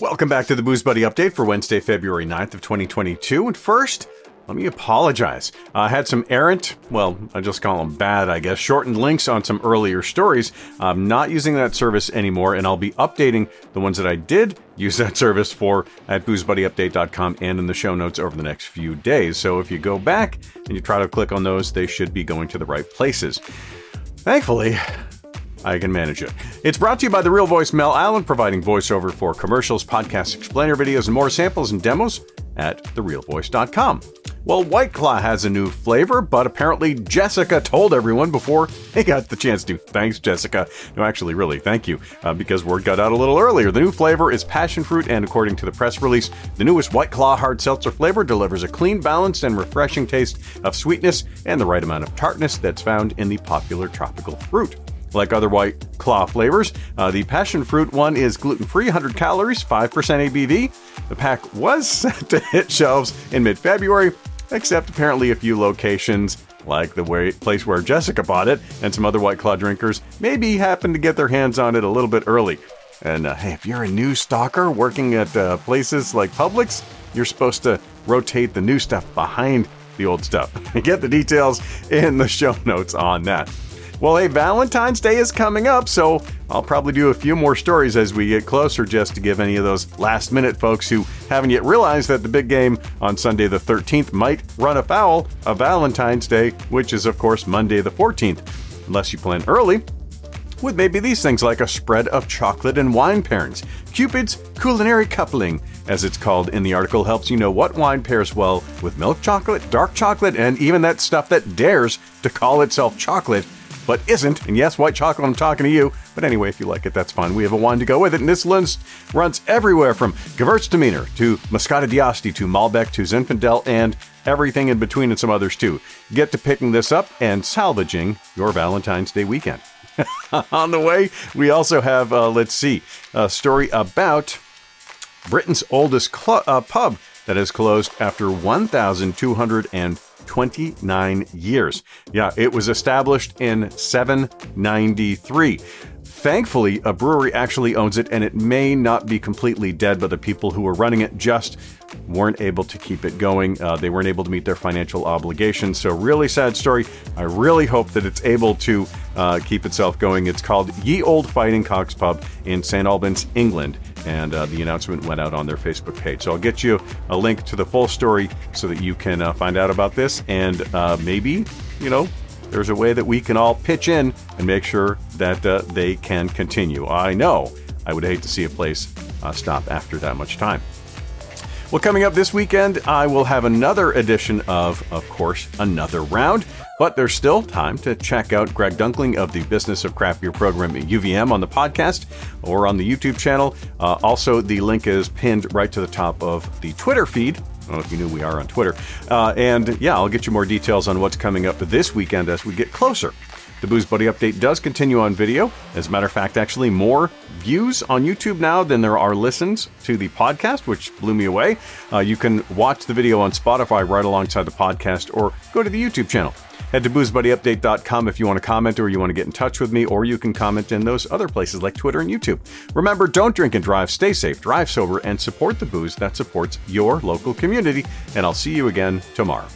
Welcome back to the Booze Buddy update for Wednesday, February 9th of 2022. And first, let me apologize. I had some errant, well, I just call them bad, I guess, shortened links on some earlier stories. I'm not using that service anymore, and I'll be updating the ones that I did use that service for at boozebuddyupdate.com and in the show notes over the next few days. So if you go back and you try to click on those, they should be going to the right places. Thankfully, I can manage it. It's brought to you by The Real Voice Mel Allen, providing voiceover for commercials, podcasts, explainer videos, and more samples and demos at therealvoice.com. Well, White Claw has a new flavor, but apparently Jessica told everyone before they got the chance to. Thanks, Jessica. No, actually, really, thank you, uh, because word got out a little earlier. The new flavor is passion fruit, and according to the press release, the newest White Claw hard seltzer flavor delivers a clean, balanced, and refreshing taste of sweetness and the right amount of tartness that's found in the popular tropical fruit. Like other White Claw flavors, uh, the passion fruit one is gluten free, 100 calories, 5% ABV. The pack was set to hit shelves in mid February, except apparently a few locations, like the way, place where Jessica bought it, and some other White Claw drinkers, maybe happened to get their hands on it a little bit early. And uh, hey, if you're a new stalker working at uh, places like Publix, you're supposed to rotate the new stuff behind the old stuff. Get the details in the show notes on that. Well, hey, Valentine's Day is coming up, so I'll probably do a few more stories as we get closer just to give any of those last minute folks who haven't yet realized that the big game on Sunday the 13th might run afoul of Valentine's Day, which is, of course, Monday the 14th. Unless you plan early, with maybe these things like a spread of chocolate and wine pairings. Cupid's culinary coupling, as it's called in the article, helps you know what wine pairs well with milk chocolate, dark chocolate, and even that stuff that dares to call itself chocolate but isn't. And yes, white chocolate, I'm talking to you. But anyway, if you like it, that's fine. We have a wine to go with it. And this list runs everywhere from Gewürztraminer to Moscato d'Asti to Malbec to Zinfandel and everything in between and some others too. Get to picking this up and salvaging your Valentine's Day weekend. On the way, we also have, uh, let's see, a story about Britain's oldest cl- uh, pub that has closed after 1,229 years. Yeah, it was established in 793. Thankfully, a brewery actually owns it, and it may not be completely dead, but the people who were running it just weren't able to keep it going. Uh, they weren't able to meet their financial obligations. So, really sad story. I really hope that it's able to uh, keep itself going. It's called Ye Olde Fighting Cocks Pub in St. Albans, England, and uh, the announcement went out on their Facebook page. So, I'll get you a link to the full story so that you can uh, find out about this and uh, maybe, you know, there's a way that we can all pitch in and make sure that uh, they can continue. I know I would hate to see a place uh, stop after that much time. Well, coming up this weekend, I will have another edition of, of course, another round. But there's still time to check out Greg Dunkling of the Business of Craft Beer program at UVM on the podcast or on the YouTube channel. Uh, also, the link is pinned right to the top of the Twitter feed I don't know if you knew we are on Twitter. Uh, and yeah, I'll get you more details on what's coming up this weekend as we get closer. The Booze Buddy update does continue on video. As a matter of fact, actually, more views on YouTube now than there are listens to the podcast, which blew me away. Uh, you can watch the video on Spotify right alongside the podcast or go to the YouTube channel. Head to boozebuddyupdate.com if you want to comment or you want to get in touch with me, or you can comment in those other places like Twitter and YouTube. Remember, don't drink and drive, stay safe, drive sober, and support the booze that supports your local community. And I'll see you again tomorrow.